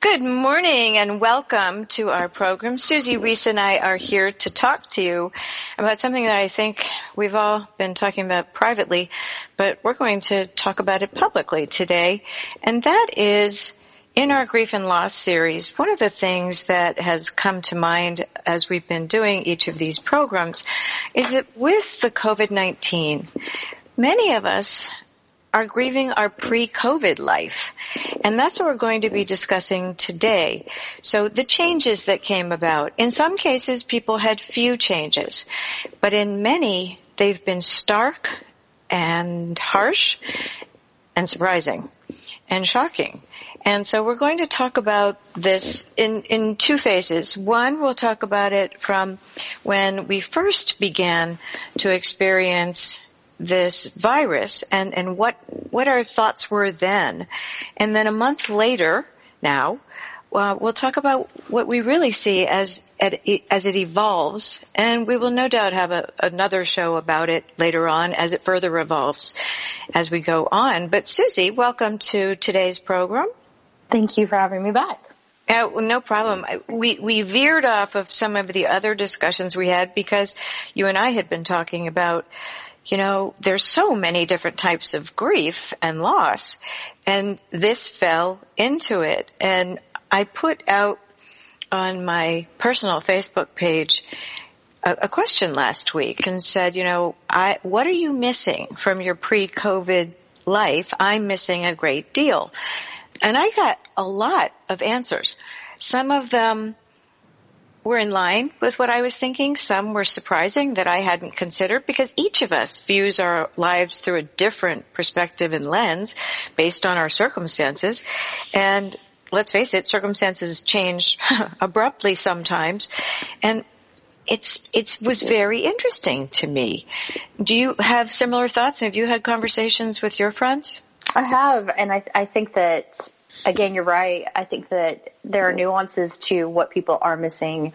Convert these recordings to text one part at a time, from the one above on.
Good morning and welcome to our program. Susie Reese and I are here to talk to you about something that I think we've all been talking about privately, but we're going to talk about it publicly today. And that is in our grief and loss series, one of the things that has come to mind as we've been doing each of these programs is that with the COVID-19, many of us are grieving our pre-COVID life. And that's what we're going to be discussing today. So the changes that came about. In some cases, people had few changes. But in many, they've been stark and harsh and surprising and shocking. And so we're going to talk about this in, in two phases. One, we'll talk about it from when we first began to experience this virus and, and what, what our thoughts were then. And then a month later now, uh, we'll talk about what we really see as as it evolves, and we will no doubt have a, another show about it later on as it further evolves as we go on. But Susie, welcome to today's program. Thank you for having me back. Uh, no problem. We we veered off of some of the other discussions we had because you and I had been talking about you know, there's so many different types of grief and loss, and this fell into it. And I put out on my personal Facebook page a, a question last week and said, you know, I, what are you missing from your pre-COVID life? I'm missing a great deal. And I got a lot of answers. Some of them were in line with what I was thinking. Some were surprising that I hadn't considered because each of us views our lives through a different perspective and lens based on our circumstances. And let's face it, circumstances change abruptly sometimes. And it's it was very interesting to me. Do you have similar thoughts? Have you had conversations with your friends? I have, and I I think that again, you're right. I think that there are nuances to what people are missing.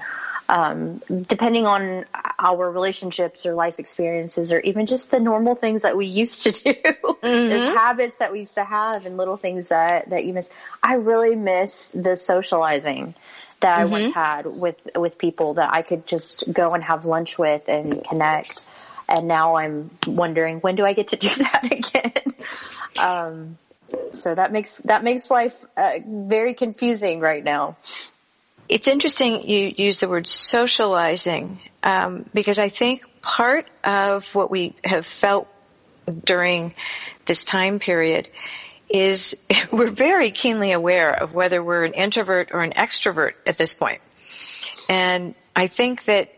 Um, depending on our relationships or life experiences or even just the normal things that we used to do, mm-hmm. habits that we used to have and little things that, that you miss. I really miss the socializing that mm-hmm. I once had with, with people that I could just go and have lunch with and connect. And now I'm wondering, when do I get to do that again? um, so that makes that makes life uh, very confusing right now. It's interesting you use the word socializing um, because I think part of what we have felt during this time period is we're very keenly aware of whether we're an introvert or an extrovert at this point. And I think that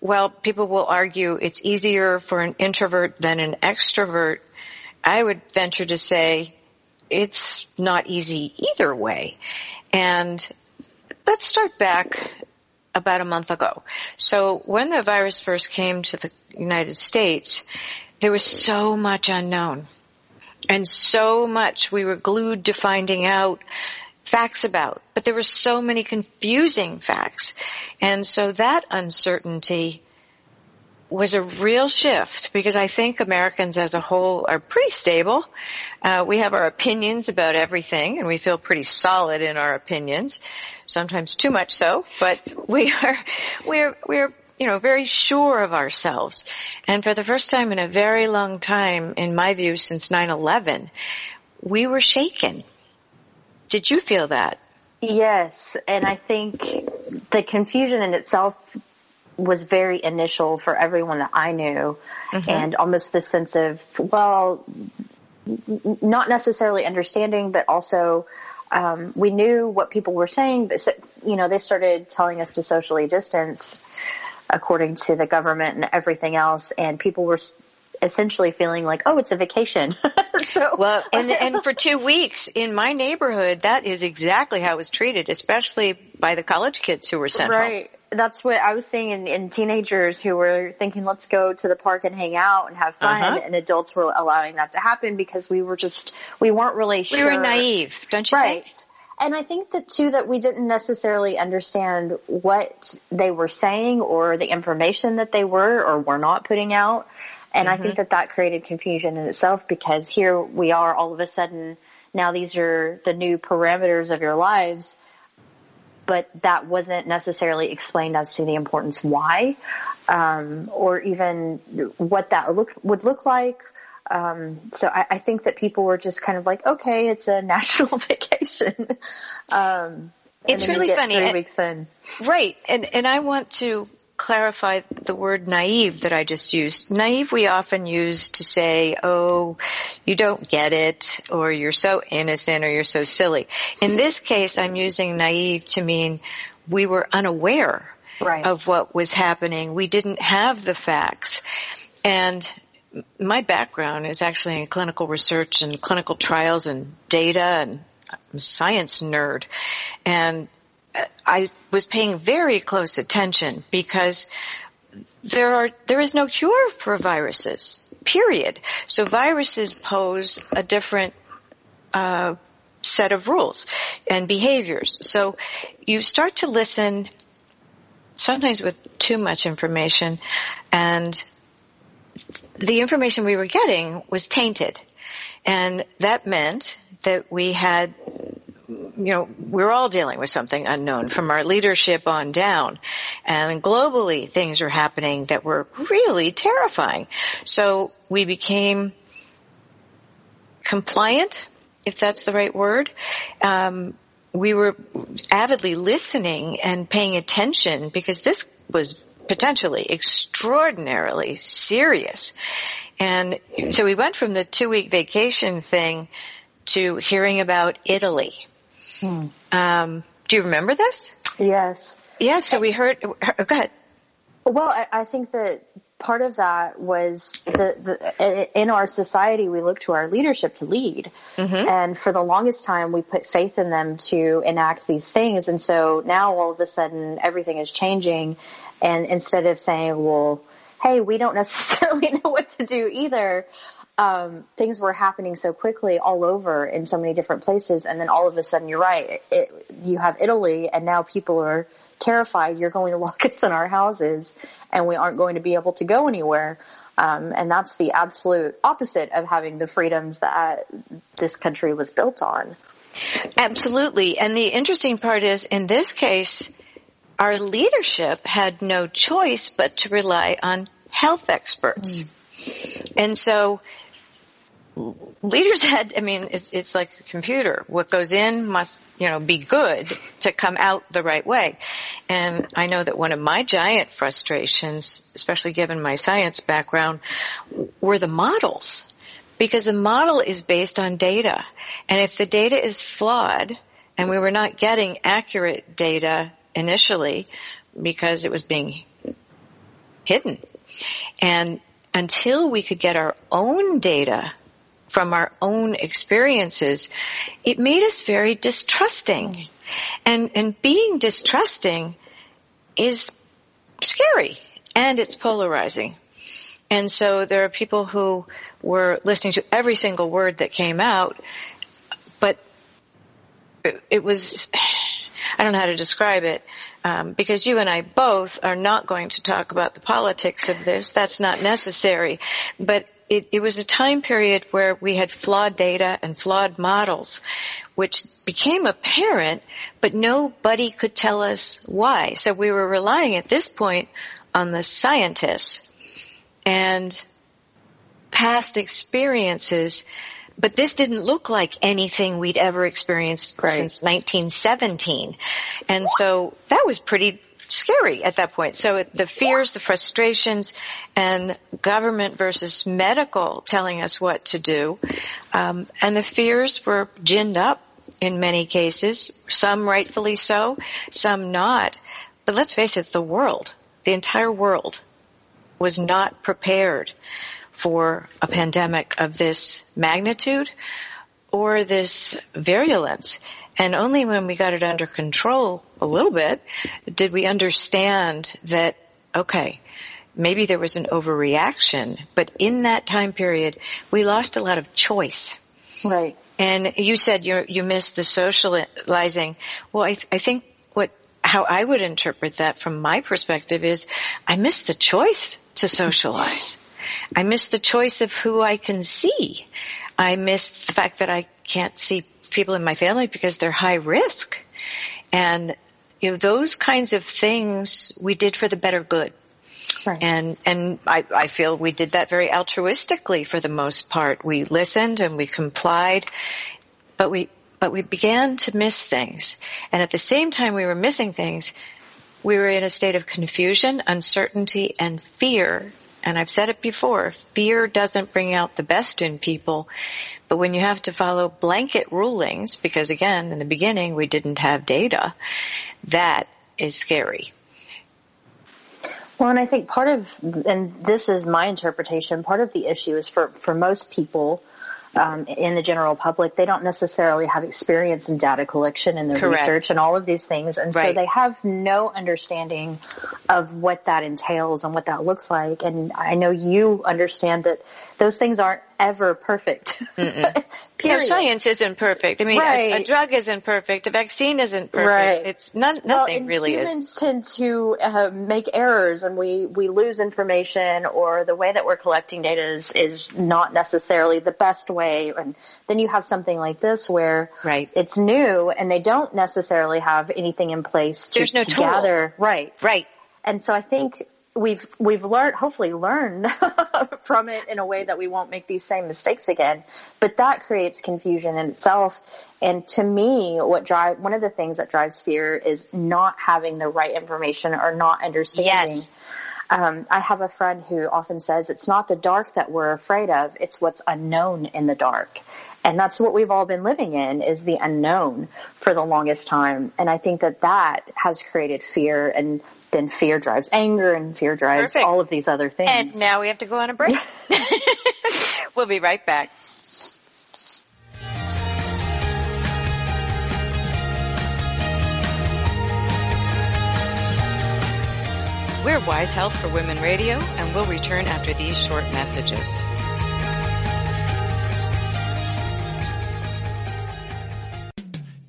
while people will argue it's easier for an introvert than an extrovert, I would venture to say it's not easy either way. And let's start back about a month ago. So when the virus first came to the United States, there was so much unknown and so much we were glued to finding out facts about, but there were so many confusing facts. And so that uncertainty was a real shift because I think Americans as a whole are pretty stable. Uh, we have our opinions about everything and we feel pretty solid in our opinions, sometimes too much so, but we are, we're, we're, you know, very sure of ourselves. And for the first time in a very long time, in my view, since 9-11, we were shaken. Did you feel that? Yes, and I think the confusion in itself was very initial for everyone that I knew mm-hmm. and almost the sense of, well, not necessarily understanding, but also, um, we knew what people were saying, but you know, they started telling us to socially distance according to the government and everything else. And people were essentially feeling like, oh, it's a vacation. so well, and and for two weeks in my neighborhood, that is exactly how it was treated, especially by the college kids who were sent right. home that's what I was seeing in, in, teenagers who were thinking, let's go to the park and hang out and have fun. Uh-huh. And adults were allowing that to happen because we were just, we weren't really sure. We were naive, don't you right. think? And I think that too that we didn't necessarily understand what they were saying or the information that they were or were not putting out. And mm-hmm. I think mm-hmm. that that created confusion in itself because here we are all of a sudden now these are the new parameters of your lives, but that wasn't necessarily explained as to the importance why, um, or even what that look, would look like um, so I, I, think that people were just kind of like, okay, it's a national vacation. um, it's really funny. Three weeks in. Right. And, and I want to clarify the word naive that I just used. Naive we often use to say, oh, you don't get it, or you're so innocent, or you're so silly. In this case, I'm using naive to mean we were unaware right. of what was happening. We didn't have the facts. And my background is actually in clinical research and clinical trials and data and I'm a science nerd. And I was paying very close attention because there are, there is no cure for viruses, period. So viruses pose a different, uh, set of rules and behaviors. So you start to listen sometimes with too much information and the information we were getting was tainted. And that meant that we had, you know, we're all dealing with something unknown from our leadership on down. And globally things are happening that were really terrifying. So we became compliant, if that's the right word. Um, we were avidly listening and paying attention because this was potentially extraordinarily serious. And so we went from the two week vacation thing to hearing about Italy. Hmm. Um, do you remember this? Yes. Yes. So we heard. Go ahead. Well, I, I think that part of that was the, the in our society we look to our leadership to lead mm-hmm. and for the longest time we put faith in them to enact these things and so now all of a sudden everything is changing and instead of saying well hey we don't necessarily know what to do either um, things were happening so quickly all over in so many different places and then all of a sudden you're right it, you have italy and now people are terrified you're going to lock us in our houses and we aren't going to be able to go anywhere. Um, and that's the absolute opposite of having the freedoms that this country was built on. Absolutely. And the interesting part is in this case, our leadership had no choice but to rely on health experts. Mm. And so leaders had, I mean, it's, it's like a computer. What goes in must, you know, be good to come out the right way. And I know that one of my giant frustrations, especially given my science background, were the models. Because the model is based on data. And if the data is flawed, and we were not getting accurate data initially because it was being hidden. And until we could get our own data from our own experiences, it made us very distrusting. And, and being distrusting is scary and it's polarizing. And so there are people who were listening to every single word that came out, but it, was, I don't know how to describe it, um, because you and I both are not going to talk about the politics of this. That's not necessary. But it, it was a time period where we had flawed data and flawed models, which became apparent, but nobody could tell us why. So we were relying at this point on the scientists and past experiences, but this didn't look like anything we'd ever experienced right. since 1917. And so that was pretty scary at that point. So the fears, the frustrations, and government versus medical telling us what to do, um, and the fears were ginned up in many cases. Some rightfully so, some not. But let's face it, the world, the entire world, was not prepared for a pandemic of this magnitude or this virulence. And only when we got it under control a little bit did we understand that, okay, maybe there was an overreaction, but in that time period, we lost a lot of choice. Right. And you said you you missed the socializing. Well, I, th- I think what how I would interpret that from my perspective is I missed the choice to socialize. I missed the choice of who I can see. I missed the fact that I can't see people in my family because they're high risk. And you know, those kinds of things we did for the better good. Right. And and I, I feel we did that very altruistically for the most part. We listened and we complied, but we but we began to miss things. And at the same time we were missing things, we were in a state of confusion, uncertainty, and fear. And I've said it before, fear doesn't bring out the best in people. But when you have to follow blanket rulings, because again, in the beginning we didn't have data, that is scary. Well, and I think part of, and this is my interpretation, part of the issue is for, for most people, um, in the general public, they don't necessarily have experience in data collection and the Correct. research and all of these things. And right. so they have no understanding of what that entails and what that looks like. And I know you understand that those things aren't ever perfect. yeah, science isn't perfect. I mean, right. a, a, drug isn't perfect. A vaccine isn't perfect. Right. It's none, nothing well, really humans is. Humans tend to uh, make errors and we, we lose information or the way that we're collecting data is, is not necessarily the best way. And then you have something like this where right. it's new and they don't necessarily have anything in place to, There's no to gather. Right. Right. And so I think we've we've learned hopefully learned from it in a way that we won't make these same mistakes again but that creates confusion in itself and to me what drive one of the things that drives fear is not having the right information or not understanding yes. Um, I have a friend who often says it's not the dark that we're afraid of, it's what's unknown in the dark. And that's what we've all been living in is the unknown for the longest time. And I think that that has created fear and then fear drives anger and fear drives Perfect. all of these other things. And now we have to go on a break. we'll be right back. We're Wise Health for Women Radio, and we'll return after these short messages.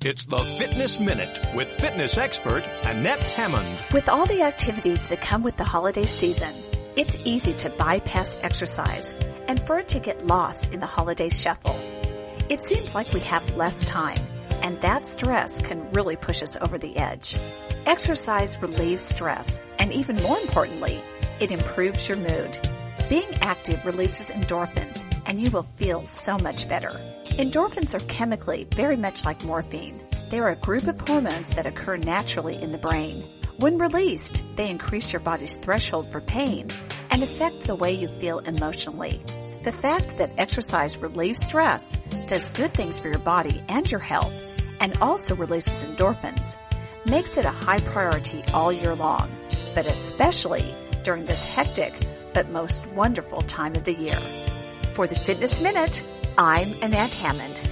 It's the Fitness Minute with fitness expert Annette Hammond. With all the activities that come with the holiday season, it's easy to bypass exercise and for it to get lost in the holiday shuffle. It seems like we have less time, and that stress can really push us over the edge. Exercise relieves stress, and even more importantly, it improves your mood. Being active releases endorphins, and you will feel so much better. Endorphins are chemically very much like morphine. They are a group of hormones that occur naturally in the brain. When released, they increase your body's threshold for pain and affect the way you feel emotionally. The fact that exercise relieves stress, does good things for your body and your health, and also releases endorphins, makes it a high priority all year long, but especially during this hectic but most wonderful time of the year. For the Fitness Minute, I'm Annette Hammond.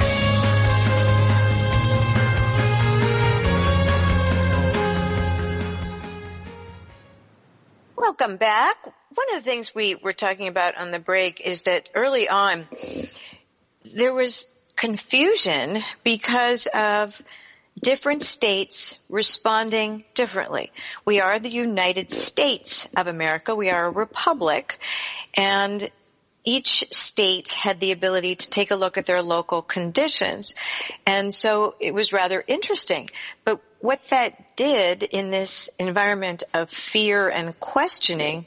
Welcome back. One of the things we were talking about on the break is that early on, there was confusion because of different states responding differently. We are the United States of America. We are a republic and each state had the ability to take a look at their local conditions. And so it was rather interesting. But what that did in this environment of fear and questioning,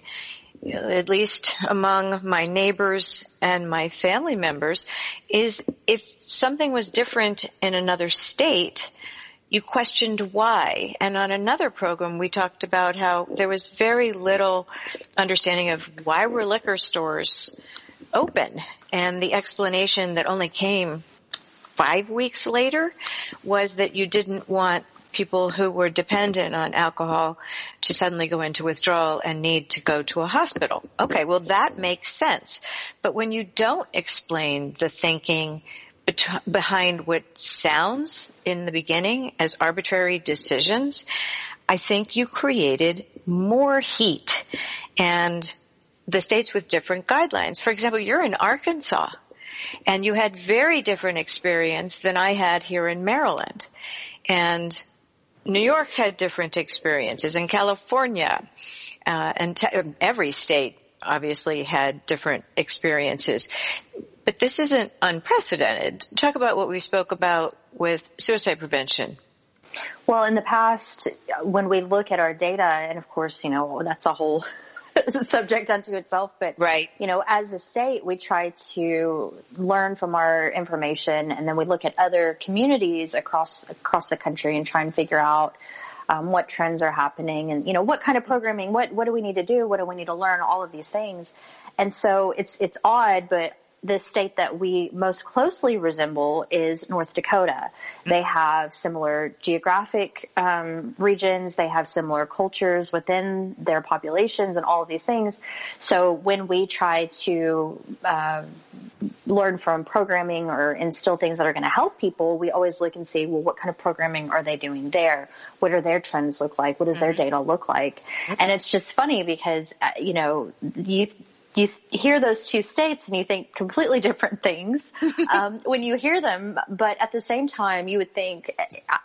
at least among my neighbors and my family members, is if something was different in another state, you questioned why. And on another program, we talked about how there was very little understanding of why were liquor stores open. And the explanation that only came five weeks later was that you didn't want people who were dependent on alcohol to suddenly go into withdrawal and need to go to a hospital. Okay, well that makes sense. But when you don't explain the thinking behind what sounds in the beginning as arbitrary decisions, I think you created more heat and the states with different guidelines. For example, you're in Arkansas and you had very different experience than I had here in Maryland. And New York had different experiences and California, uh, and te- every state obviously had different experiences. But this isn't unprecedented. Talk about what we spoke about with suicide prevention. Well, in the past, when we look at our data, and of course, you know, that's a whole subject unto itself, but, right. you know, as a state, we try to learn from our information and then we look at other communities across, across the country and try and figure out, um, what trends are happening and, you know, what kind of programming, what, what do we need to do? What do we need to learn? All of these things. And so it's, it's odd, but the state that we most closely resemble is North Dakota. They have similar geographic um, regions. They have similar cultures within their populations and all of these things. So when we try to uh, learn from programming or instill things that are going to help people, we always look and see, well, what kind of programming are they doing there? What are their trends look like? What does their mm-hmm. data look like? And it's just funny because, uh, you know, you you hear those two states and you think completely different things um, when you hear them. But at the same time, you would think,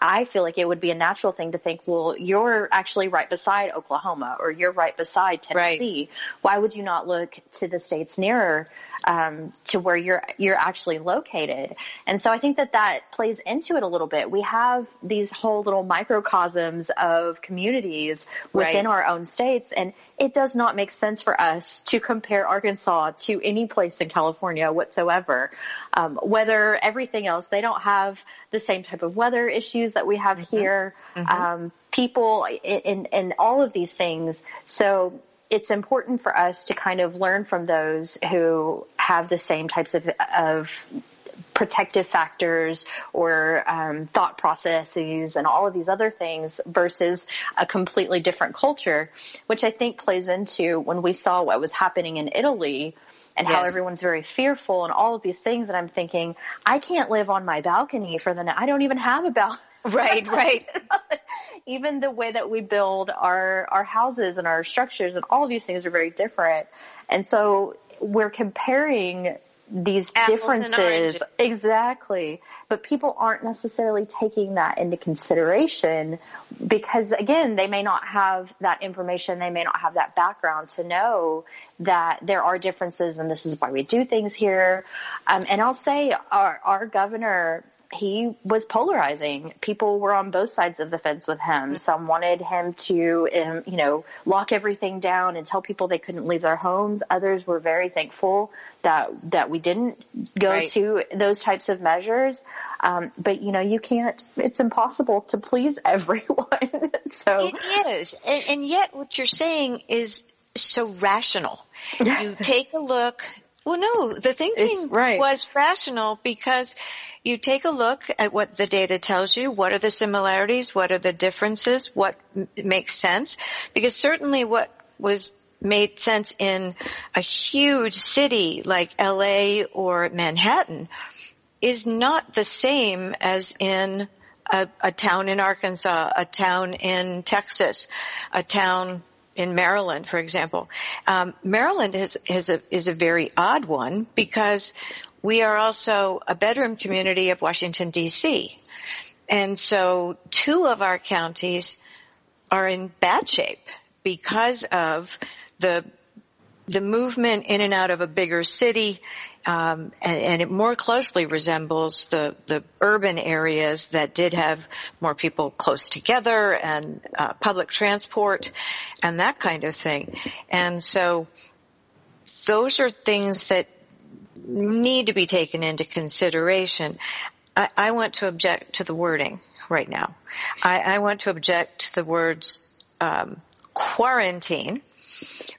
I feel like it would be a natural thing to think, well, you're actually right beside Oklahoma or you're right beside Tennessee. Right. Why would you not look to the states nearer um, to where you're you're actually located? And so I think that that plays into it a little bit. We have these whole little microcosms of communities within right. our own states, and it does not make sense for us to compare Arkansas to any place in California whatsoever. Um, weather, everything else, they don't have the same type of weather issues that we have mm-hmm. here. Mm-hmm. Um, people in, in all of these things. So it's important for us to kind of learn from those who have the same types of, of protective factors or um, thought processes and all of these other things versus a completely different culture, which I think plays into when we saw what was happening in Italy and yes. how everyone's very fearful and all of these things. And I'm thinking, I can't live on my balcony for the night. I don't even have a balcony. Right, right. even the way that we build our our houses and our structures and all of these things are very different. And so we're comparing these Apples differences. Exactly. But people aren't necessarily taking that into consideration because again, they may not have that information. They may not have that background to know that there are differences and this is why we do things here. Um, and I'll say our, our governor he was polarizing. People were on both sides of the fence with him. Some wanted him to, um, you know, lock everything down and tell people they couldn't leave their homes. Others were very thankful that that we didn't go right. to those types of measures. Um, but you know, you can't. It's impossible to please everyone. so it is, and, and yet what you're saying is so rational. You take a look well, no, the thinking right. was rational because you take a look at what the data tells you. What are the similarities? What are the differences? What m- makes sense? Because certainly what was made sense in a huge city like LA or Manhattan is not the same as in a, a town in Arkansas, a town in Texas, a town in Maryland, for example. Um, Maryland is, is, a, is a very odd one because we are also a bedroom community of Washington DC. And so two of our counties are in bad shape because of the the movement in and out of a bigger city, um, and, and, it more closely resembles the the urban areas that did have more people close together and uh, public transport and that kind of thing. And so those are things that need to be taken into consideration. I, I want to object to the wording right now. I, I want to object to the words um, quarantine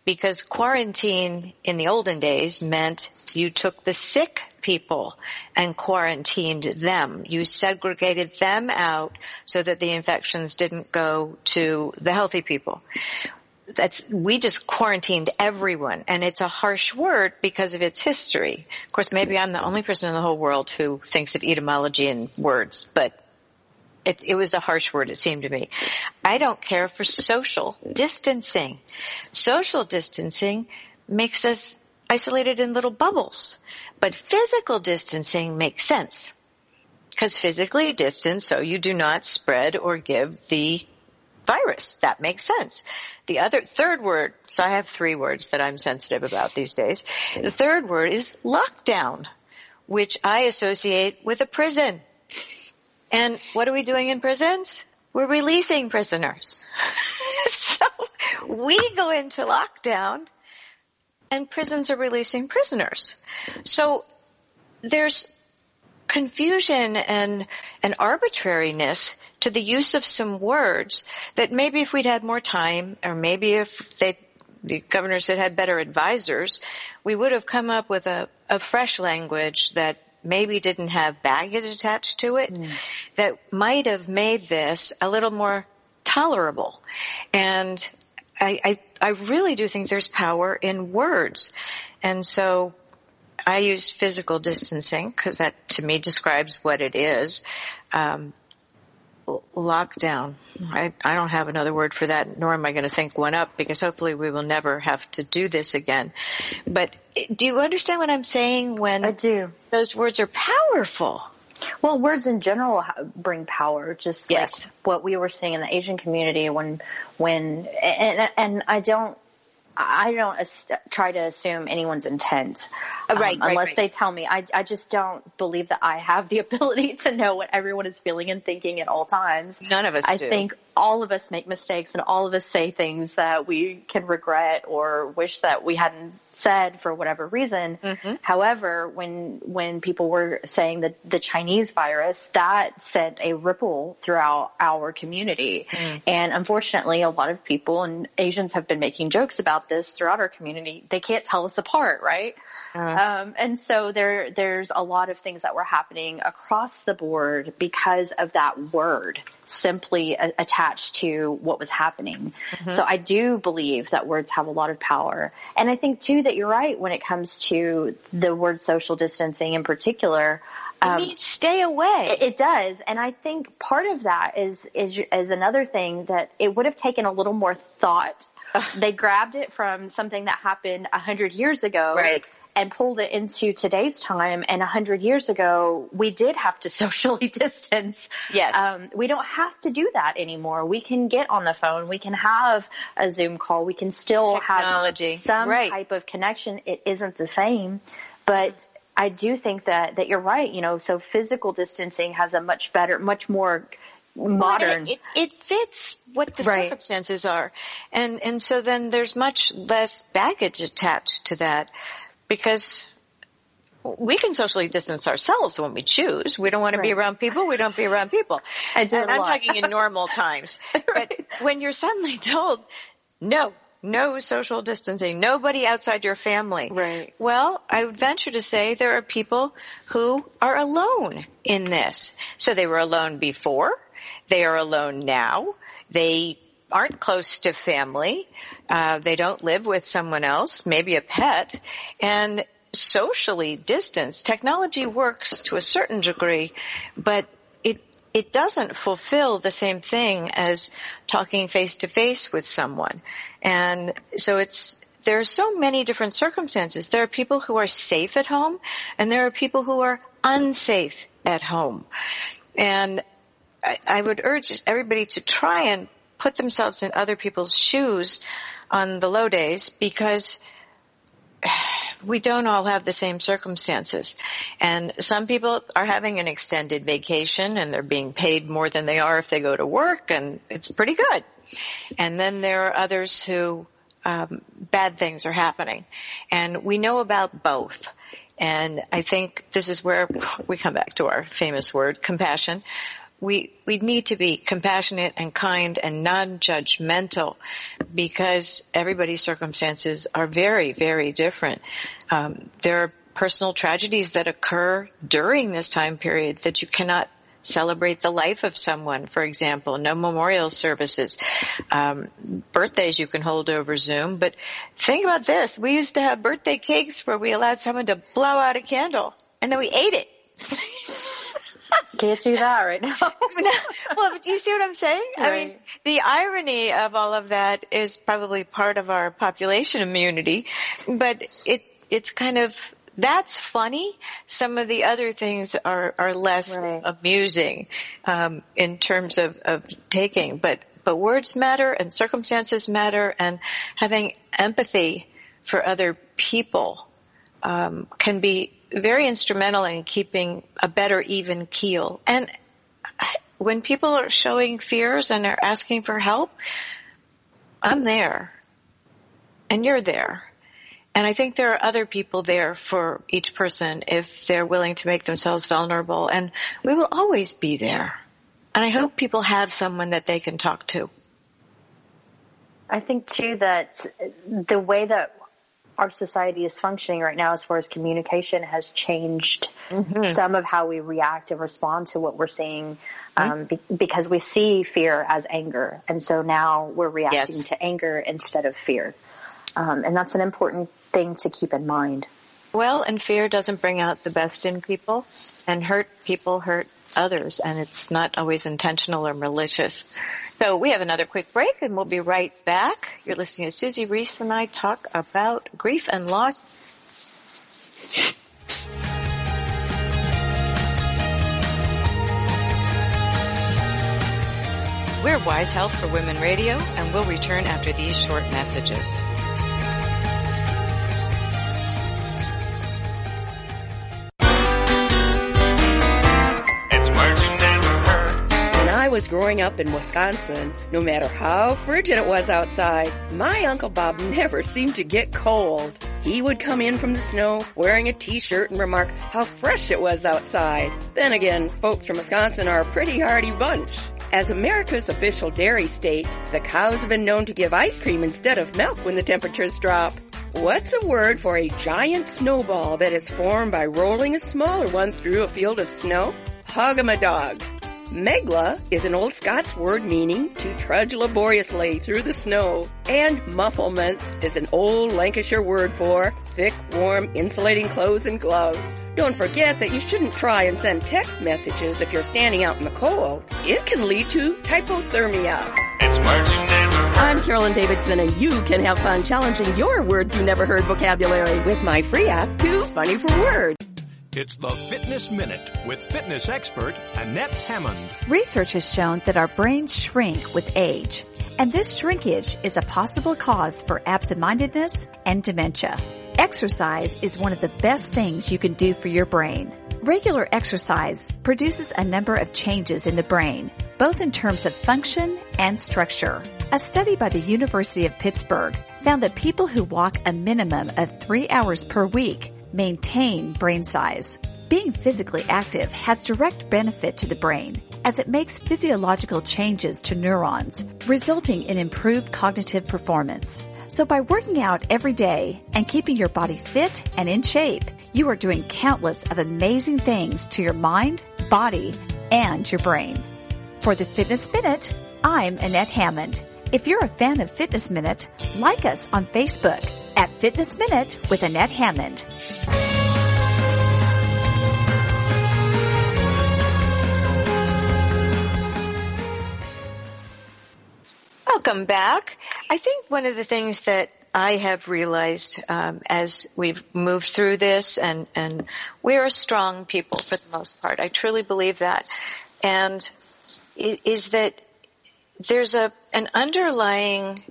because quarantine in the olden days meant you took the sick people and quarantined them. You segregated them out so that the infections didn't go to the healthy people. That's, we just quarantined everyone and it's a harsh word because of its history. Of course, maybe I'm the only person in the whole world who thinks of etymology in words, but it, it, was a harsh word, it seemed to me. I don't care for social distancing. Social distancing makes us isolated in little bubbles. But physical distancing makes sense. Because physically distance so you do not spread or give the virus. That makes sense. The other, third word, so I have three words that I'm sensitive about these days. The third word is lockdown, which I associate with a prison. And what are we doing in prisons? We're releasing prisoners. so we go into lockdown and prisons are releasing prisoners. So there's confusion and, and arbitrariness to the use of some words that maybe if we'd had more time or maybe if they, the governors had had better advisors, we would have come up with a, a fresh language that maybe didn't have baggage attached to it mm. that might have made this a little more tolerable. And I, I, I really do think there's power in words. And so I use physical distancing because that to me describes what it is. Um, lockdown. I, I don't have another word for that, nor am I going to think one up because hopefully we will never have to do this again. But do you understand what I'm saying when I do. Those words are powerful. Well, words in general bring power, just yes. like what we were seeing in the Asian community when, when, and, and I don't, I don't try to assume anyone's intent. Uh, right, um, unless right. they tell me. I, I just don't believe that I have the ability to know what everyone is feeling and thinking at all times. None of us I do. think all of us make mistakes and all of us say things that we can regret or wish that we hadn't said for whatever reason. Mm-hmm. However, when when people were saying that the Chinese virus, that sent a ripple throughout our community. Mm. And unfortunately, a lot of people and Asians have been making jokes about this throughout our community. They can't tell us apart, right? Uh-huh. Um, and so there, there's a lot of things that were happening across the board because of that word simply a- attached to what was happening. Mm-hmm. So I do believe that words have a lot of power. And I think too that you're right when it comes to the word social distancing in particular. Um, it means stay away. It, it, does, and I think part of that is is is another thing that it would have taken a little more thought. they grabbed it from something that happened a hundred years ago, right and pulled it into today's time. And a hundred years ago, we did have to socially distance. Yes. Um, we don't have to do that anymore. We can get on the phone. We can have a Zoom call. We can still Technology. have some right. type of connection. It isn't the same, but I do think that, that you're right. You know, so physical distancing has a much better, much more modern. Well, it, it, fits what the right. circumstances are. And, and so then there's much less baggage attached to that because we can socially distance ourselves when we choose. We don't want to right. be around people. We don't be around people. I do. And I'm talking in normal times. right. But when you're suddenly told, no, no social distancing, nobody outside your family. Right. Well, I would venture to say there are people who are alone in this. So they were alone before. They are alone now. They aren't close to family. Uh, they don't live with someone else, maybe a pet, and socially distanced. Technology works to a certain degree, but it it doesn't fulfill the same thing as talking face to face with someone. And so it's there are so many different circumstances. There are people who are safe at home and there are people who are unsafe at home. And I, I would urge everybody to try and put themselves in other people's shoes on the low days because we don't all have the same circumstances. And some people are having an extended vacation and they're being paid more than they are if they go to work and it's pretty good. And then there are others who um, bad things are happening. And we know about both. And I think this is where we come back to our famous word, compassion we we need to be compassionate and kind and non-judgmental because everybody's circumstances are very very different. Um, there are personal tragedies that occur during this time period that you cannot celebrate the life of someone, for example, no memorial services, um, birthdays you can hold over Zoom. But think about this: we used to have birthday cakes where we allowed someone to blow out a candle, and then we ate it. Can't do that right now. well, do you see what I'm saying? Right. I mean, the irony of all of that is probably part of our population immunity, but it it's kind of that's funny. Some of the other things are are less right. amusing um, in terms of of taking, but but words matter and circumstances matter, and having empathy for other people um, can be very instrumental in keeping a better even keel. And when people are showing fears and are asking for help, I'm there. And you're there. And I think there are other people there for each person if they're willing to make themselves vulnerable. And we will always be there. And I hope people have someone that they can talk to. I think too that the way that our society is functioning right now as far as communication has changed mm-hmm. some of how we react and respond to what we're seeing um, mm-hmm. be- because we see fear as anger and so now we're reacting yes. to anger instead of fear um, and that's an important thing to keep in mind well and fear doesn't bring out the best in people and hurt people hurt others and it's not always intentional or malicious. So we have another quick break and we'll be right back. You're listening to Susie Reese and I talk about grief and loss. We're Wise Health for Women Radio and we'll return after these short messages. Was growing up in Wisconsin, no matter how frigid it was outside, my Uncle Bob never seemed to get cold. He would come in from the snow wearing a t-shirt and remark how fresh it was outside. Then again, folks from Wisconsin are a pretty hardy bunch. As America's official dairy state, the cows have been known to give ice cream instead of milk when the temperatures drop. What's a word for a giant snowball that is formed by rolling a smaller one through a field of snow? Hog-a-ma-dog. Megla is an old Scots word meaning to trudge laboriously through the snow. And mufflements is an old Lancashire word for thick, warm, insulating clothes and gloves. Don't forget that you shouldn't try and send text messages if you're standing out in the cold. It can lead to hypothermia. It's words you never heard. I'm Carolyn Davidson and you can have fun challenging your words you never heard vocabulary with my free app, Too Funny for Words. It's the Fitness Minute with fitness expert Annette Hammond. Research has shown that our brains shrink with age, and this shrinkage is a possible cause for absent-mindedness and dementia. Exercise is one of the best things you can do for your brain. Regular exercise produces a number of changes in the brain, both in terms of function and structure. A study by the University of Pittsburgh found that people who walk a minimum of three hours per week maintain brain size. Being physically active has direct benefit to the brain as it makes physiological changes to neurons, resulting in improved cognitive performance. So by working out every day and keeping your body fit and in shape, you are doing countless of amazing things to your mind, body, and your brain. For the Fitness Minute, I'm Annette Hammond. If you're a fan of Fitness Minute, like us on Facebook at Fitness Minute with Annette Hammond. Welcome back. I think one of the things that I have realized um, as we've moved through this, and and we're strong people for the most part. I truly believe that, and is that there's a an underlying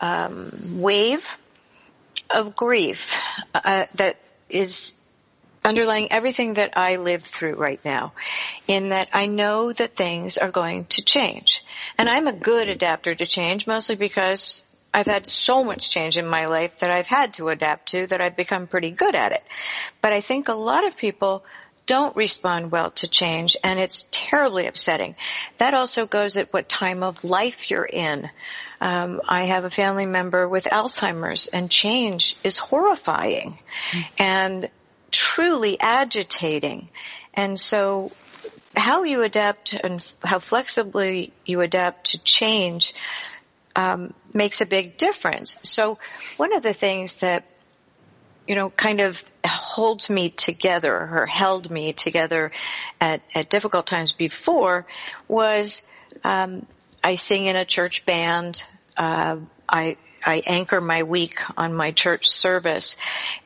um, wave of grief uh, that is underlying everything that I live through right now in that I know that things are going to change. And I'm a good adapter to change mostly because I've had so much change in my life that I've had to adapt to that I've become pretty good at it. But I think a lot of people don't respond well to change and it's terribly upsetting. That also goes at what time of life you're in. Um, I have a family member with Alzheimer's and change is horrifying and truly agitating. And so how you adapt and how flexibly you adapt to change um, makes a big difference. So one of the things that you know, kind of holds me together or held me together at, at difficult times before was um, I sing in a church band. Uh, I I anchor my week on my church service,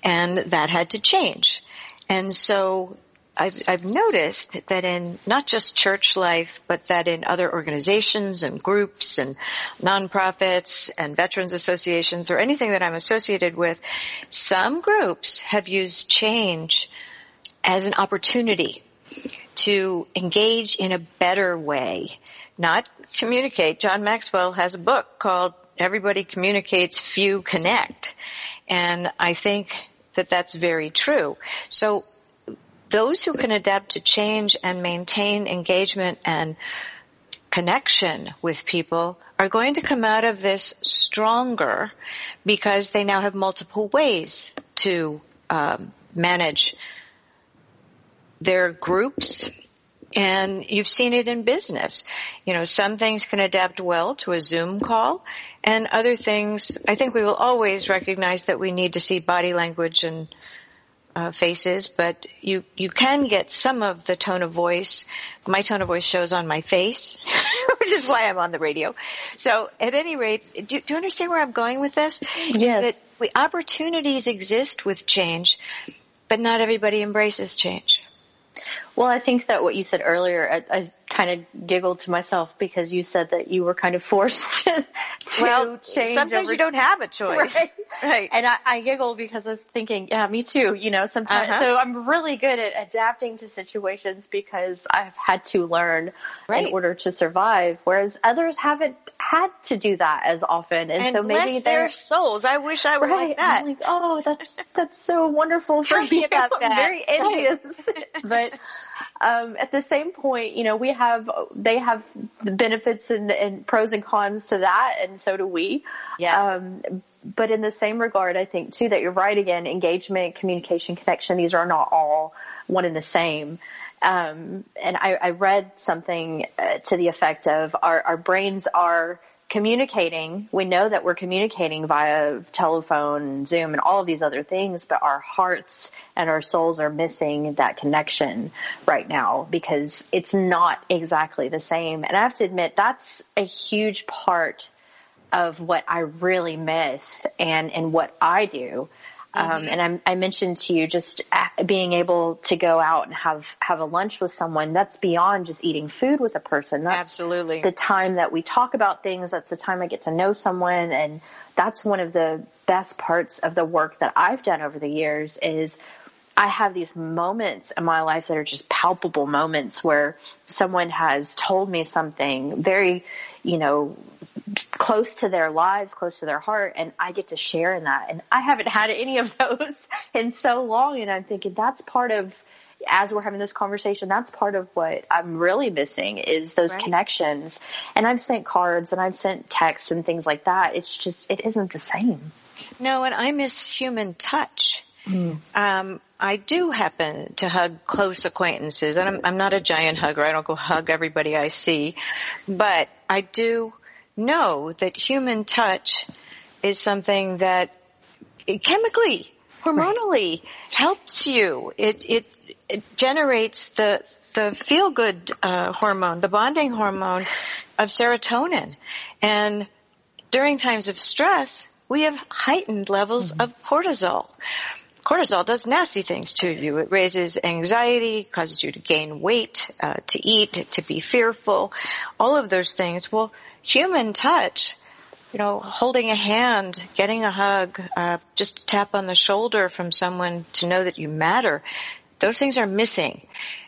and that had to change. And so I've, I've noticed that in not just church life, but that in other organizations and groups and nonprofits and veterans associations or anything that I'm associated with, some groups have used change as an opportunity to engage in a better way, not communicate. John Maxwell has a book called Everybody Communicates, Few Connect. And I think that that's very true. So those who can adapt to change and maintain engagement and connection with people are going to come out of this stronger because they now have multiple ways to um, manage their groups and you've seen it in business. You know, some things can adapt well to a Zoom call and other things, I think we will always recognize that we need to see body language and uh, faces, but you you can get some of the tone of voice. My tone of voice shows on my face, which is why I'm on the radio. So, at any rate, do, do you understand where I'm going with this? Yes. Is that we, opportunities exist with change, but not everybody embraces change. Well, I think that what you said earlier, I, I kind of giggled to myself because you said that you were kind of forced to, well, change. Sometimes over, you don't have a choice. Right. right. And I, I giggled because I was thinking, yeah, me too, you know, sometimes. Uh-huh. So I'm really good at adapting to situations because I've had to learn Right. in order to survive, whereas others haven't had to do that as often. And, And so maybe their souls. I wish I were Right. like that. I'm like, oh, that's that's so wonderful for Tell me you. about I'm that. very envious. but um, at the same point, you know, we have they have the benefits and, and pros and cons to that, and so do we. Yes. Um, but in the same regard, I think too that you're right again. Engagement, communication, connection; these are not all one and the same. Um, and I, I read something uh, to the effect of our, our brains are communicating. We know that we're communicating via telephone, Zoom, and all of these other things, but our hearts and our souls are missing that connection right now because it's not exactly the same. And I have to admit, that's a huge part of what I really miss and, and what I do. Um, and I'm, I mentioned to you just uh, being able to go out and have, have a lunch with someone. That's beyond just eating food with a person. That's Absolutely. the time that we talk about things. That's the time I get to know someone. And that's one of the best parts of the work that I've done over the years is I have these moments in my life that are just palpable moments where someone has told me something very, you know, close to their lives, close to their heart, and I get to share in that. And I haven't had any of those in so long, and I'm thinking that's part of as we're having this conversation, that's part of what I'm really missing is those Right. connections. And I've sent cards and I've sent texts and things like that. It's just it isn't the same. No, and I miss human touch. Um, I do happen to hug close acquaintances, and I'm, I'm not a giant hugger. I don't go hug everybody I see, but I do know that human touch is something that chemically, hormonally helps you. It it, it generates the the feel good uh, hormone, the bonding hormone of serotonin, and during times of stress, we have heightened levels mm-hmm. of cortisol. Cortisol does nasty things to you. It raises anxiety, causes you to gain weight, uh, to eat, to be fearful, all of those things. Well, human touch, you know, holding a hand, getting a hug, uh, just a tap on the shoulder from someone to know that you matter, those things are missing.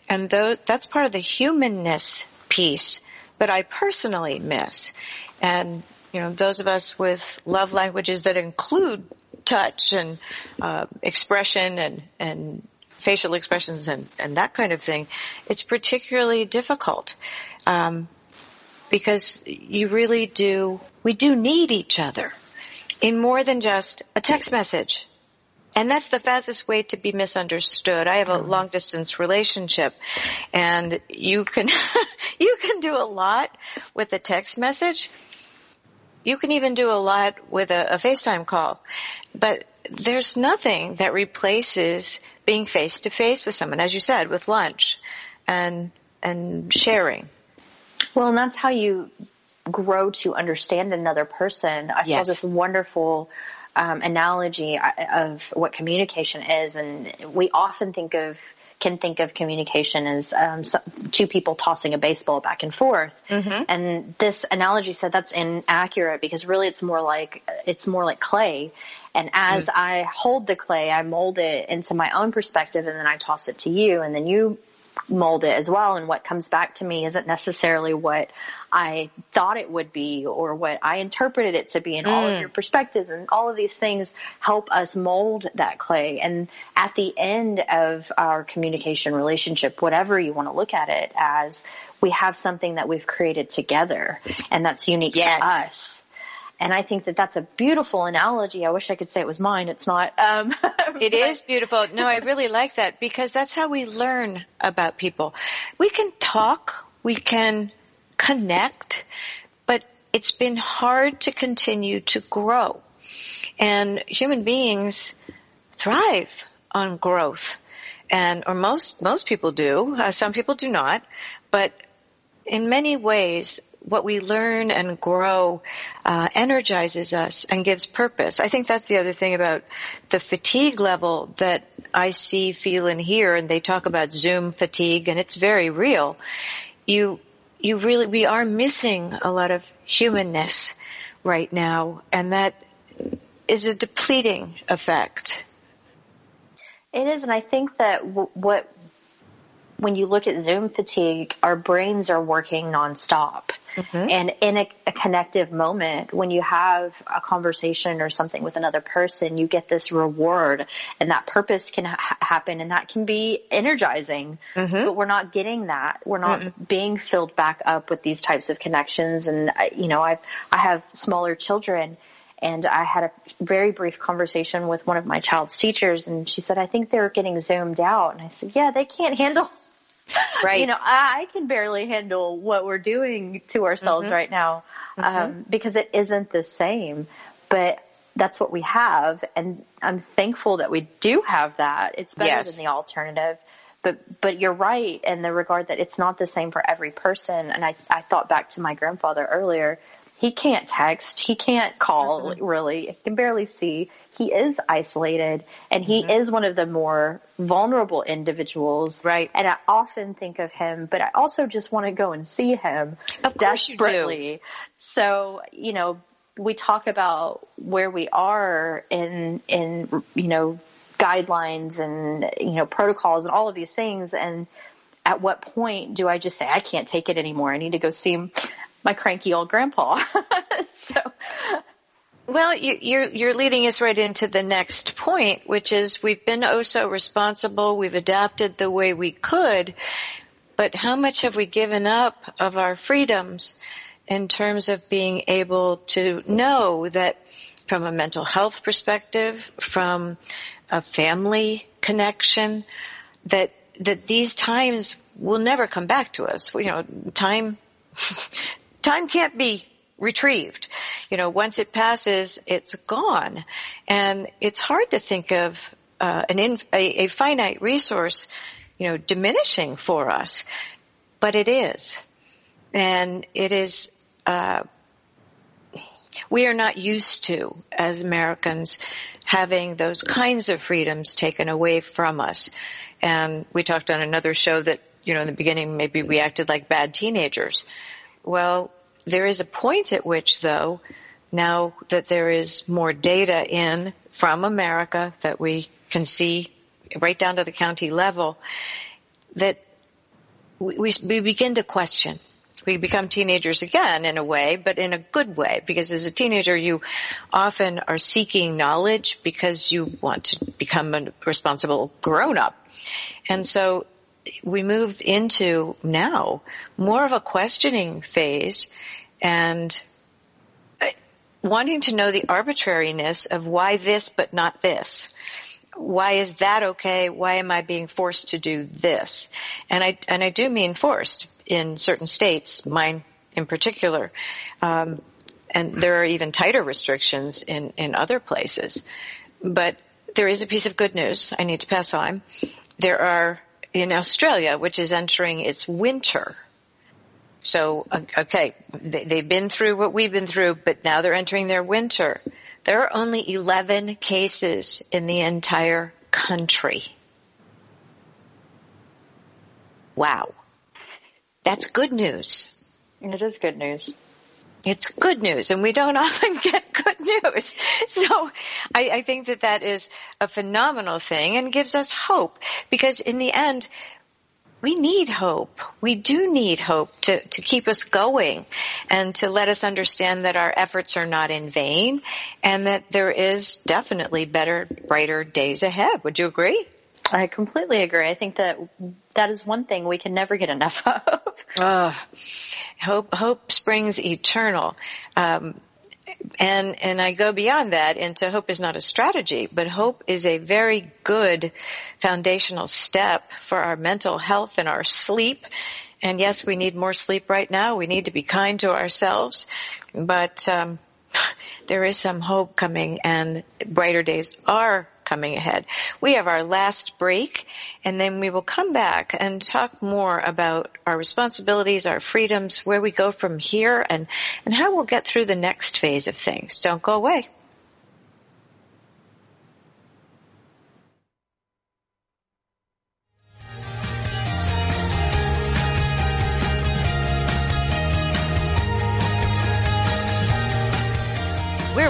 And that's part of the humanness piece that I personally miss. And, you know, those of us with love languages that include touch and uh, expression and, and facial expressions and, and that kind of thing, it's particularly difficult. Um, because you really do, we do need each other in more than just a text message. And that's the fastest way to be misunderstood. I have a mm-hmm. long distance relationship and you can, you can do a lot with a text message. You can even do a lot with a, a FaceTime call, but there's nothing that replaces being face to face with someone, as you said, with lunch and, and sharing. Well, and that's how you grow to understand another person. I yes. saw this wonderful um, analogy of what communication is, and we often think of can think of communication as um, two people tossing a baseball back and forth. Mm-hmm. And this analogy said that's inaccurate because really it's more like it's more like clay. And as mm. I hold the clay, I mold it into my own perspective, and then I toss it to you, and then you mold it as well. And what comes back to me isn't necessarily what I thought it would be or what I interpreted it to be. And mm. all of mm. your perspectives and all of these things help us mold that clay. And at the end of our communication relationship, whatever you want to look at it as, we have something that we've created together and that's unique yes. to us. And I think that that's a beautiful analogy. I wish I could say it was mine. It's not. Um, it is beautiful. No, I really like that because that's how we learn about people. We can talk, we can connect, but it's been hard to continue to grow. And human beings thrive on growth. And, or most, most people do. Uh, some people do not. But in many ways, what we learn and grow uh, energizes us and gives purpose. I think that's the other thing about the fatigue level that I see, feel, and hear. And they talk about Zoom fatigue, and it's very real. You, you really, we are missing a lot of humanness right now, and that is a depleting effect. It is, and I think that w- what when you look at Zoom fatigue, our brains are working nonstop. Mm-hmm. And in a, a, connective moment, when you have a conversation or something with another person, you get this reward and that purpose can ha- happen and that can be energizing. Mm-hmm. But we're not getting that. We're not mm being filled back up with these types of connections. And, you know, I, I have smaller children and I had a very brief conversation with one of my child's teachers and she said, I think they're getting zoomed out. And I said, yeah, they can't handle Right. You know, I, I, can barely handle what we're doing to ourselves mm-hmm. right now mm-hmm. um, because it isn't the same. But that's what we have, and I'm thankful that we do have that. It's better yes. than the alternative. But but you're right in the regard that it's not the same for every person. And I I thought back to my grandfather earlier he can't text. He can't call mm-hmm. really. He can barely see. He is isolated and he mm-hmm. is one of the more vulnerable individuals. Right. And I often think of him, but I also just want to go and see him of desperately. So, you know, we talk about where we are in, in, you know, guidelines and, you know, protocols and all of these things. And at what point do I just say, I can't take it anymore. I need to go see him my cranky old grandpa. so. Well, you, you're, you're leading us right into the next point, which is we've been oh so responsible. We've adapted the way we could, but how much have we given up of our freedoms in terms of being able to know that from a mental health perspective, from a family connection, that that these times will never come back to us. You know, time time can't be retrieved. You know, once it passes, it's gone. And it's hard to think of uh, an a, a, finite resource, you know, diminishing for us, but it is, and it is. Uh, we are not used to, as Americans, having those kinds of freedoms taken away from us. And we talked on another show that, you know, in the beginning, maybe we acted like bad teenagers. Well, there is a point at which, though, now that there is more data in from America that we can see right down to the county level, that we, we begin to question. We become teenagers again in a way, but in a good way, because as a teenager you often are seeking knowledge because you want to become a responsible grown up. And so we move into now more of a questioning phase and wanting to know the arbitrariness of why this but not this. Why is that okay? Why am I being forced to do this? And I and I do mean forced in certain states, mine in particular. Um, and there are even tighter restrictions in in other places. But there is a piece of good news I need to pass on. There are in Australia, which is entering its winter so, uh, okay, they've been through what we've been through, but now they're entering their winter. There are only 11 cases in the entire country. Wow. That's good news. It is good news. It's good news, and we don't often get good news. So I, I think that that is a phenomenal thing and gives us hope because in the end, we need hope. We do need hope to, to keep us going and to let us understand that our efforts are not in vain and that there is definitely better, brighter days ahead. Would you agree? I completely agree. I think that that is one thing we can never get enough of. uh, hope, hope springs eternal. Um, and and I go beyond that into hope is not a strategy, but hope is a very good foundational step for our mental health and our sleep. And yes, we need more sleep right now. We need to be kind to ourselves, but um, there is some hope coming, and brighter days are coming ahead. We have our last break and then we will come back and talk more about our responsibilities, our freedoms, where we go from here and, and how we'll get through the next phase of things. Don't go away.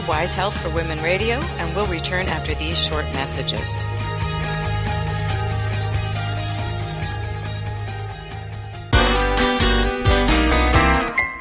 Wise Health for Women Radio, and we'll return after these short messages.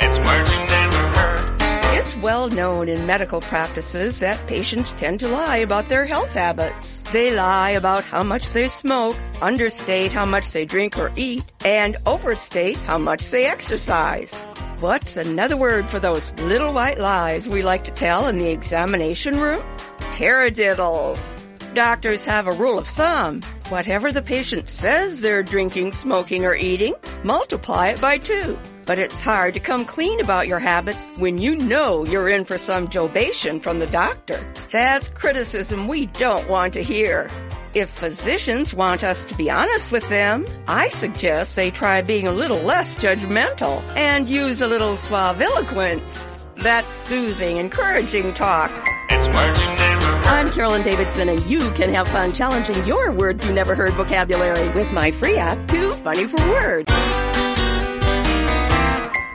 It's words you never heard. It's well known in medical practices that patients tend to lie about their health habits. They lie about how much they smoke, understate how much they drink or eat, and overstate how much they exercise. What's another word for those little white lies we like to tell in the examination room? Taradiddles. Doctors have a rule of thumb. Whatever the patient says they're drinking, smoking, or eating, multiply it by two. But it's hard to come clean about your habits when you know you're in for some jobation from the doctor. That's criticism we don't want to hear. If physicians want us to be honest with them, I suggest they try being a little less judgmental and use a little suaviloquence. That's soothing, encouraging talk. It's words you never heard. I'm Carolyn Davidson and you can have fun challenging your words you never heard vocabulary with my free app, Too Funny for Words.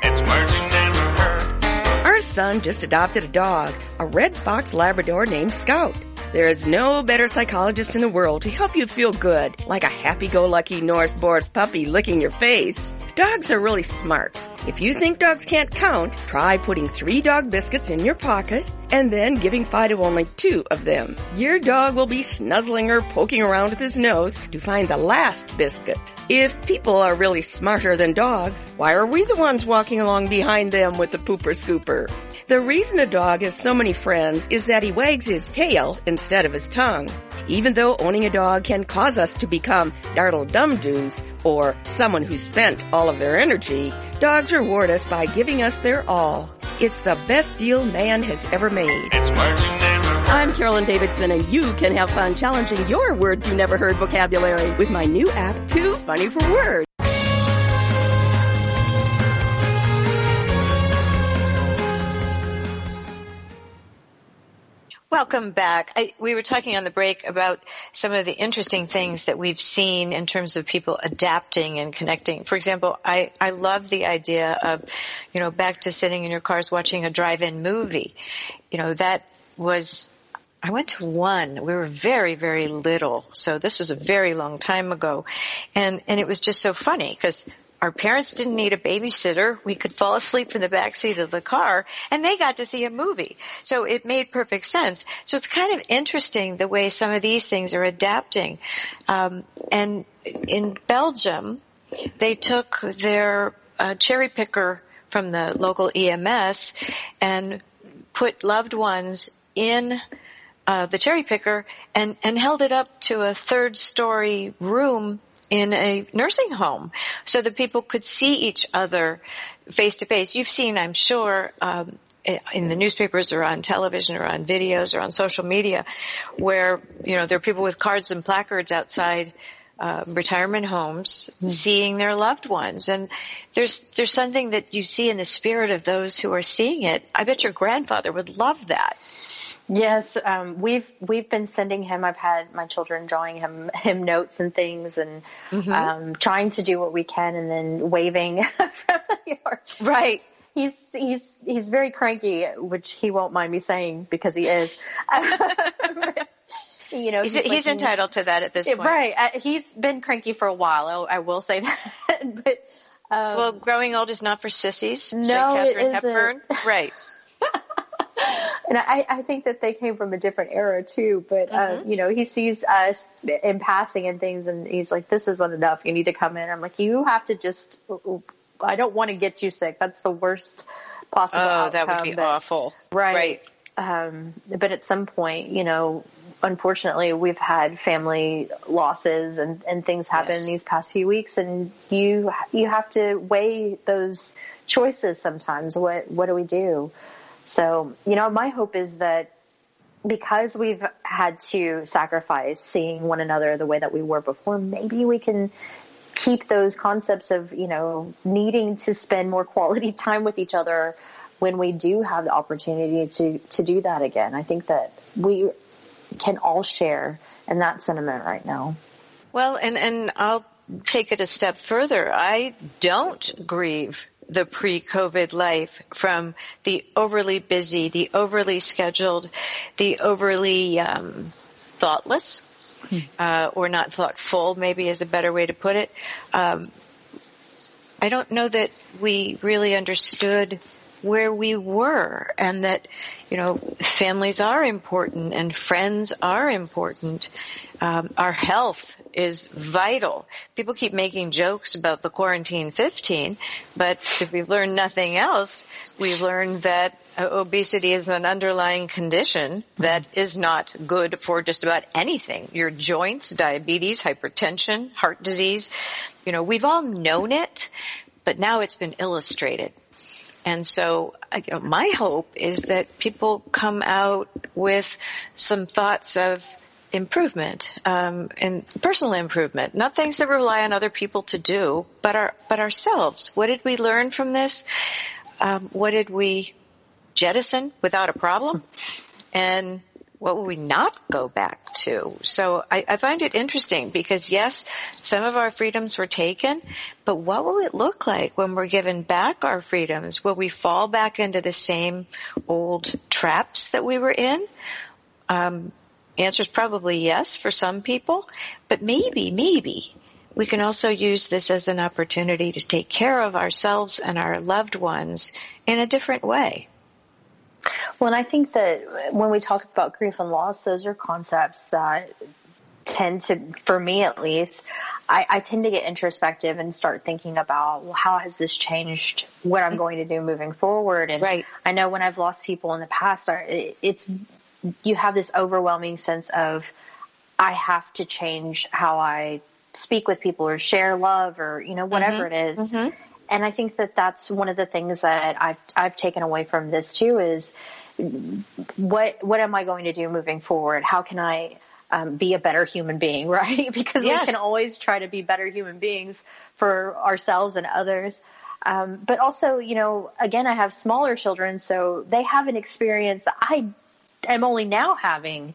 It's words you never heard. Our son just adopted a dog, a red fox Labrador named Scout. There is no better psychologist in the world to help you feel good, like a happy-go-lucky Norse Boris puppy licking your face. Dogs are really smart. If you think dogs can't count, try putting three dog biscuits in your pocket and then giving Fido only two of them. Your dog will be snuzzling or poking around with his nose to find the last biscuit. If people are really smarter than dogs, why are we the ones walking along behind them with the pooper scooper? The reason a dog has so many friends is that he wags his tail instead of his tongue. Even though owning a dog can cause us to become dartle dum doos or someone who spent all of their energy, dogs reward us by giving us their all. It's the best deal man has ever made. It's words you. I'm Carolyn Davidson and you can have fun challenging your words you never heard vocabulary with my new app, Too Funny for Words. Welcome back. I, we were talking on the break about some of the interesting things that we've seen in terms of people adapting and connecting. For example, I, I love the idea of, you know, back to sitting in your cars watching a drive-in movie. You know, that was I went to one. We were very, very little. So this was a very long time ago. And, and it was just so funny because our parents didn't need a babysitter. We could fall asleep in the back seat of the car and they got to see a movie. So it made perfect sense. So it's kind of interesting the way some of these things are adapting. Um, and in Belgium, they took their uh, cherry picker from the local EMS and put loved ones in uh, the cherry picker and, and held it up to a third story room in a nursing home so that people could see each other face to face. You've seen, I'm sure, um, in the newspapers or on television or on videos or on social media where, you know, there are people with cards and placards outside uh, retirement homes mm-hmm. seeing their loved ones and there's there's something that you see in the spirit of those who are seeing it i bet your grandfather would love that Yes, um, we've we've been sending him. I've had my children drawing him him notes and things, and mm-hmm. um, trying to do what we can, and then waving from the yard. Right. He's he's he's very cranky, which he won't mind me saying because he is. you know, he's, he's, he's entitled to that at this point, right? Uh, he's been cranky for a while. I, I will say that, but. Um, well, growing old is not for sissies. No, it isn't. Hepburn. Right and I, I think that they came from a different era too. But uh, mm-hmm. uh, you know, he sees us in passing and things, and he's like, "This isn't enough. You need to come in." I'm like, "You have to just. I don't want to get you sick. That's the worst possible. Oh, outcome, that would be but, awful. Right. Right. Um, but at some point, you know, unfortunately, we've had family losses and, and things happen yes. in these past few weeks, and you you have to weigh those choices sometimes. What what do we do? So, you know, my hope is that because we've had to sacrifice seeing one another the way that we were before, maybe we can keep those concepts of, you know, needing to spend more quality time with each other when we do have the opportunity to, to do that again. I think that we can all share in that sentiment right now. Well, and, and I'll take it a step further. I don't grieve the pre-COVID life from the overly busy, the overly scheduled, the overly um, thoughtless, uh, or not thoughtful, maybe is a better way to put it. Um, I don't know that we really understood where we were and that, you know, families are important and friends are important. Um, our health is vital. People keep making jokes about the quarantine 15, but if we've learned nothing else, we've learned that obesity is an underlying condition that is not good for just about anything. Your joints, diabetes, hypertension, heart disease, you know, we've all known it, but now it's been illustrated. And so you know, my hope is that people come out with some thoughts of improvement um, and personal improvement, not things that rely on other people to do, but our but ourselves. What did we learn from this? Um, what did we jettison without a problem? And what will we not go back to? So I, I, find it interesting because yes, some of our freedoms were taken, but what will it look like when we're given back our freedoms? Will we fall back into the same old traps that we were in? Um, answer is probably yes for some people, but maybe, maybe we can also use this as an opportunity to take care of ourselves and our loved ones in a different way. Well, and I think that when we talk about grief and loss, those are concepts that tend to, for me at least, I, I, tend to get introspective and start thinking about, well, how has this changed what I'm going to do moving forward? And right. I know when I've lost people in the past, it's, you have this overwhelming sense of, I have to change how I speak with people or share love or, you know, whatever mm-hmm. it is. Mm-hmm and I think that that's one of the things that I've I've taken away from this too is what what am I going to do moving forward? How can I um, be a better human being, right? because yes. we can always try to be better human beings for ourselves and others. Um, but also, you know, again, I have smaller children, so they have an experience I am only now having.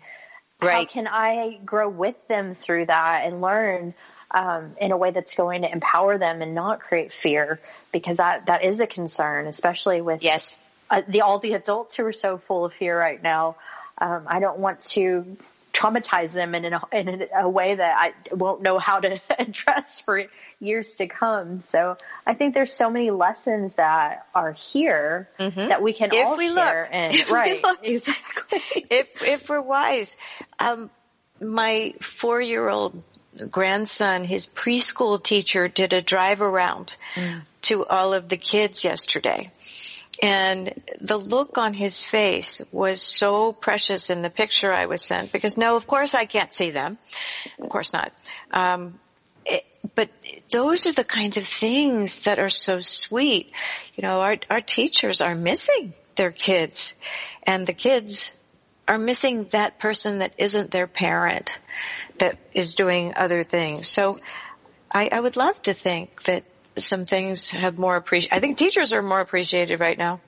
How Right. can I grow with them through that and learn um, in a way that's going to empower them and not create fear? Because that that is a concern, especially with Yes. uh, the all the adults who are so full of fear right now. Um, I don't want to traumatize them in, a, in a way that I won't know how to address for years to come. So I think there's so many lessons that are here that we can Mm-hmm. If all we share. look. and If we right, look. exactly. if if we're wise. Um, my four year old grandson, his preschool teacher did a drive around to all of the kids yesterday. And the look on his face was so precious in the picture I was sent because no, of course I can't see them. Of course not. Um, it, but those are the kinds of things that are so sweet. You know, our, our teachers are missing their kids and the kids are missing that person that isn't their parent that is doing other things. So I, I would love to think that some things have more appreciated. I think teachers are more appreciated right now.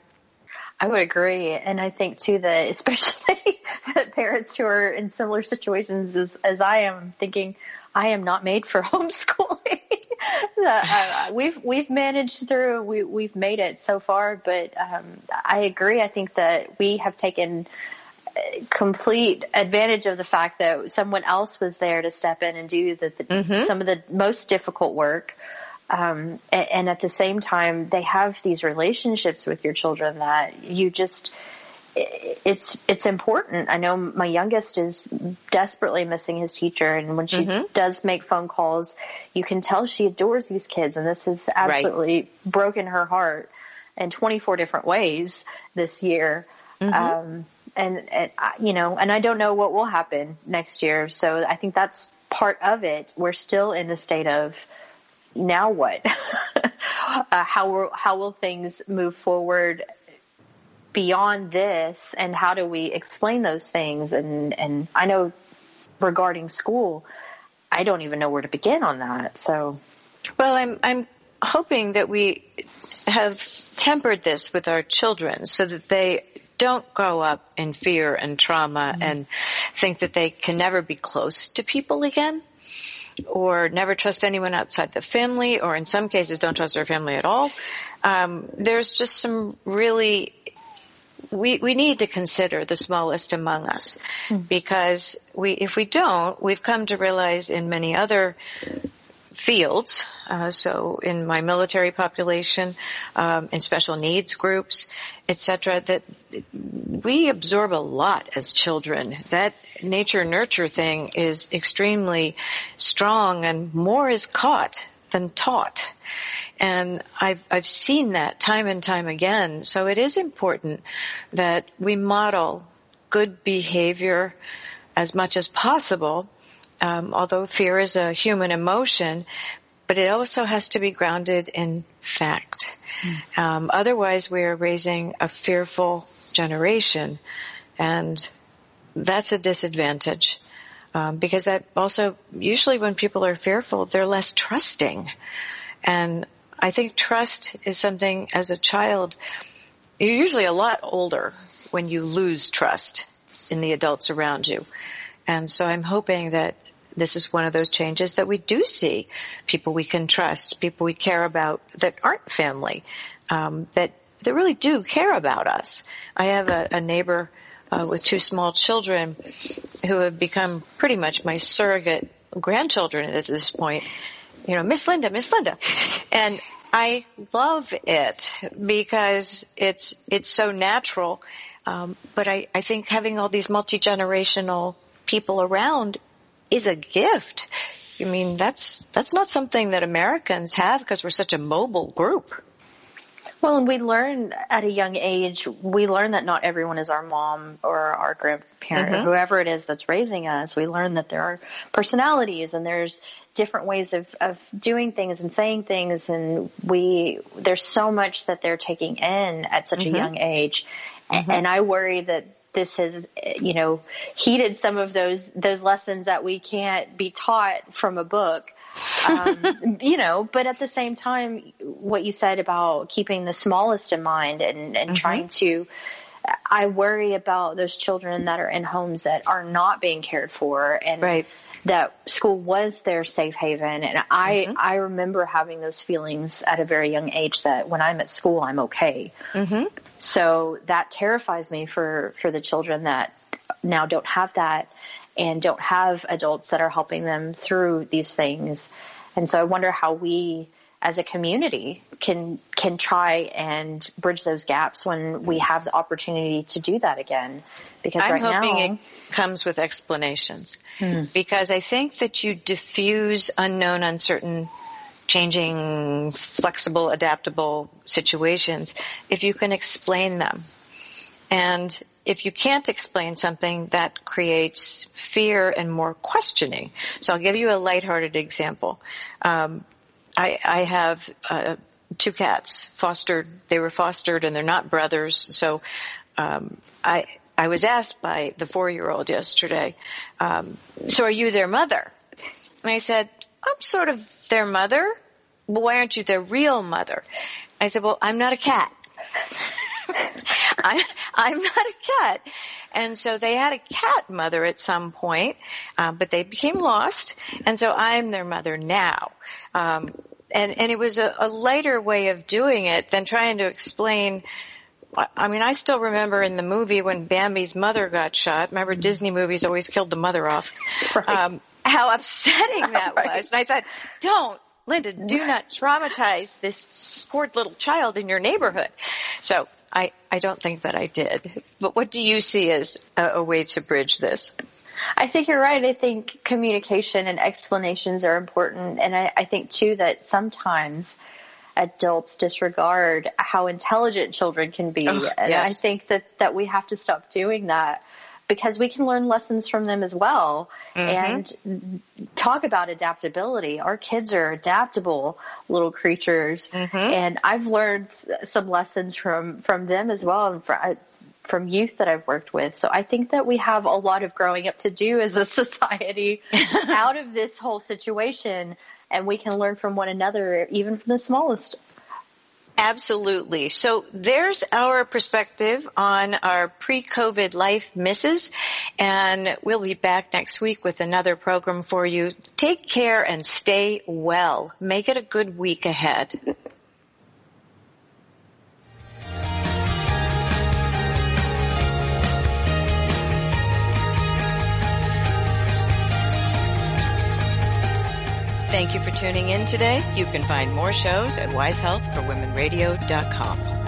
I would agree, and I think too that especially that parents who are in similar situations as as I am, thinking I am not made for homeschooling. uh, we've we've managed through, we we've made it so far, but um, I agree. I think that we have taken uh, complete advantage of the fact that someone else was there to step in and do the, the some of the most difficult work. Um, and, and at the same time, they have these relationships with your children that you just, it's it's important. I know my youngest is desperately missing his teacher. And when she does make phone calls, you can tell she adores these kids. And this has absolutely broken her heart in 24 different ways this year. Um, and, and, you know, and I don't know what will happen next year. So I think that's part of it. We're still in the state of, now what? uh, how will how will things move forward beyond this, and how do we explain those things? And and I know regarding school, I don't even know where to begin on that. So Well, I'm I'm hoping that we have tempered this with our children so that they don't grow up in fear and trauma and think that they can never be close to people again or never trust anyone outside the family or in some cases don't trust their family at all. Um, there's just some really we, we need to consider the smallest among us because we, if we don't, we've come to realize in many other fields, uh, so in my military population, um, in special needs groups, etc., that we absorb a lot as children. That nature nurture thing is extremely strong, and more is caught than taught. And I've, I've seen that time and time again. So it is important that we model good behavior as much as possible. Um, although fear is a human emotion, but it also has to be grounded in fact. Um, otherwise, we are raising a fearful generation, and that's a disadvantage. Um, because that also usually when people are fearful, they're less trusting, and I think trust is something as a child. You're usually a lot older when you lose trust in the adults around you, and so I'm hoping that this is one of those changes that we do see people we can trust, people we care about that aren't family, um, that that really do care about us. I have a, a neighbor uh, with two small children who have become pretty much my surrogate grandchildren at this point. You know, Miss Linda, Miss Linda, and I love it because it's it's so natural. Um, but I, I think having all these multi generational people around is a gift. I mean, that's that's not something that Americans have because we're such a mobile group. Well, and we learn at a young age, we learn that not everyone is our mom or our grandparent or mm-hmm. whoever it is that's raising us. We learn that there are personalities and there's different ways of, of doing things and saying things. And we, there's so much that they're taking in at such a mm-hmm. young age. A- mm-hmm. And I worry that this has, you know, heated some of those, those lessons that we can't be taught from a book. Um, you know, but at the same time, what you said about keeping the smallest in mind and, and trying to I worry about those children that are in homes that are not being cared for and Right. that school was their safe haven. And I, I remember having those feelings at a very young age that when I'm at school, I'm okay. Mm-hmm. So that terrifies me for, for the children that now don't have that and don't have adults that are helping them through these things. And so I wonder how we as a community can can try and bridge those gaps when we have the opportunity to do that again. Because I'm right hoping now, it comes with explanations Hmm. because I think that you diffuse unknown, uncertain, changing, flexible, adaptable situations if you can explain them. And if you can't explain something, that creates fear and more questioning. So I'll give you a lighthearted example. Um, I, I have uh, two cats fostered. They were fostered, and they're not brothers. So um, I I was asked by the four year old yesterday. Um, so are you their mother? And I said, I'm sort of their mother. Well, why aren't you their real mother? I said, well, I'm not a cat. I, I'm not a cat. And so they had a cat mother at some point, uh, but they became lost, and so I'm their mother now. Um, and and it was a, a lighter way of doing it than trying to explain. I mean, I still remember in the movie when Bambi's mother got shot. Remember, Disney movies always killed the mother off. Right. Um, how upsetting that Right. was. And I thought, don't, Linda, do not traumatize this poor little child in your neighborhood. So I, I don't think that I did. But what do you see as a, a way to bridge this? I think you're right. I think communication and explanations are important. And I, I think too that sometimes adults disregard how intelligent children can be. Oh, and yes. I think that, that we have to stop doing that because we can learn lessons from them as well mm-hmm. and talk about adaptability. Our kids are adaptable little creatures mm-hmm. and I've learned some lessons from, from them as well and from youth that I've worked with. So I think that we have a lot of growing up to do as a society out of this whole situation and we can learn from one another even from the smallest. Absolutely. So there's our perspective on our pre-COVID life misses and we'll be back next week with another program for you. Take care and stay well. Make it a good week ahead. Thank you for tuning in today. You can find more shows at wisehealthforwomenradio.com.